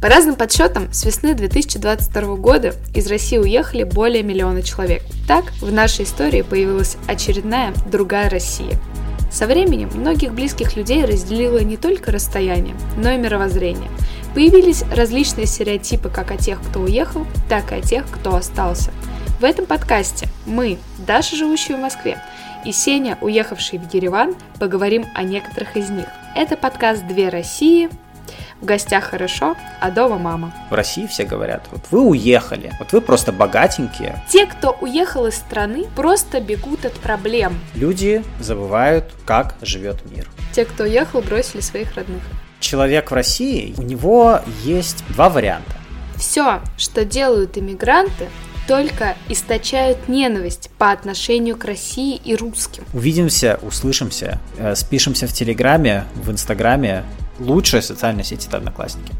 По разным подсчетам, с весны 2022 года из России уехали более миллиона человек. Так, в нашей истории появилась очередная другая Россия. Со временем многих близких людей разделило не только расстояние, но и мировоззрение. Появились различные стереотипы как о тех, кто уехал, так и о тех, кто остался. В этом подкасте мы, Даша, живущая в Москве, и Сеня, уехавший в Ереван, поговорим о некоторых из них. Это подкаст «Две России», в гостях хорошо, а дома мама. В России все говорят, вот вы уехали, вот вы просто богатенькие. Те, кто уехал из страны, просто бегут от проблем. Люди забывают, как живет мир. Те, кто уехал, бросили своих родных. Человек в России, у него есть два варианта. Все, что делают иммигранты, только источают ненависть по отношению к России и русским. Увидимся, услышимся, э, спишемся в Телеграме, в Инстаграме. Лучшая социальная сеть – это Одноклассники.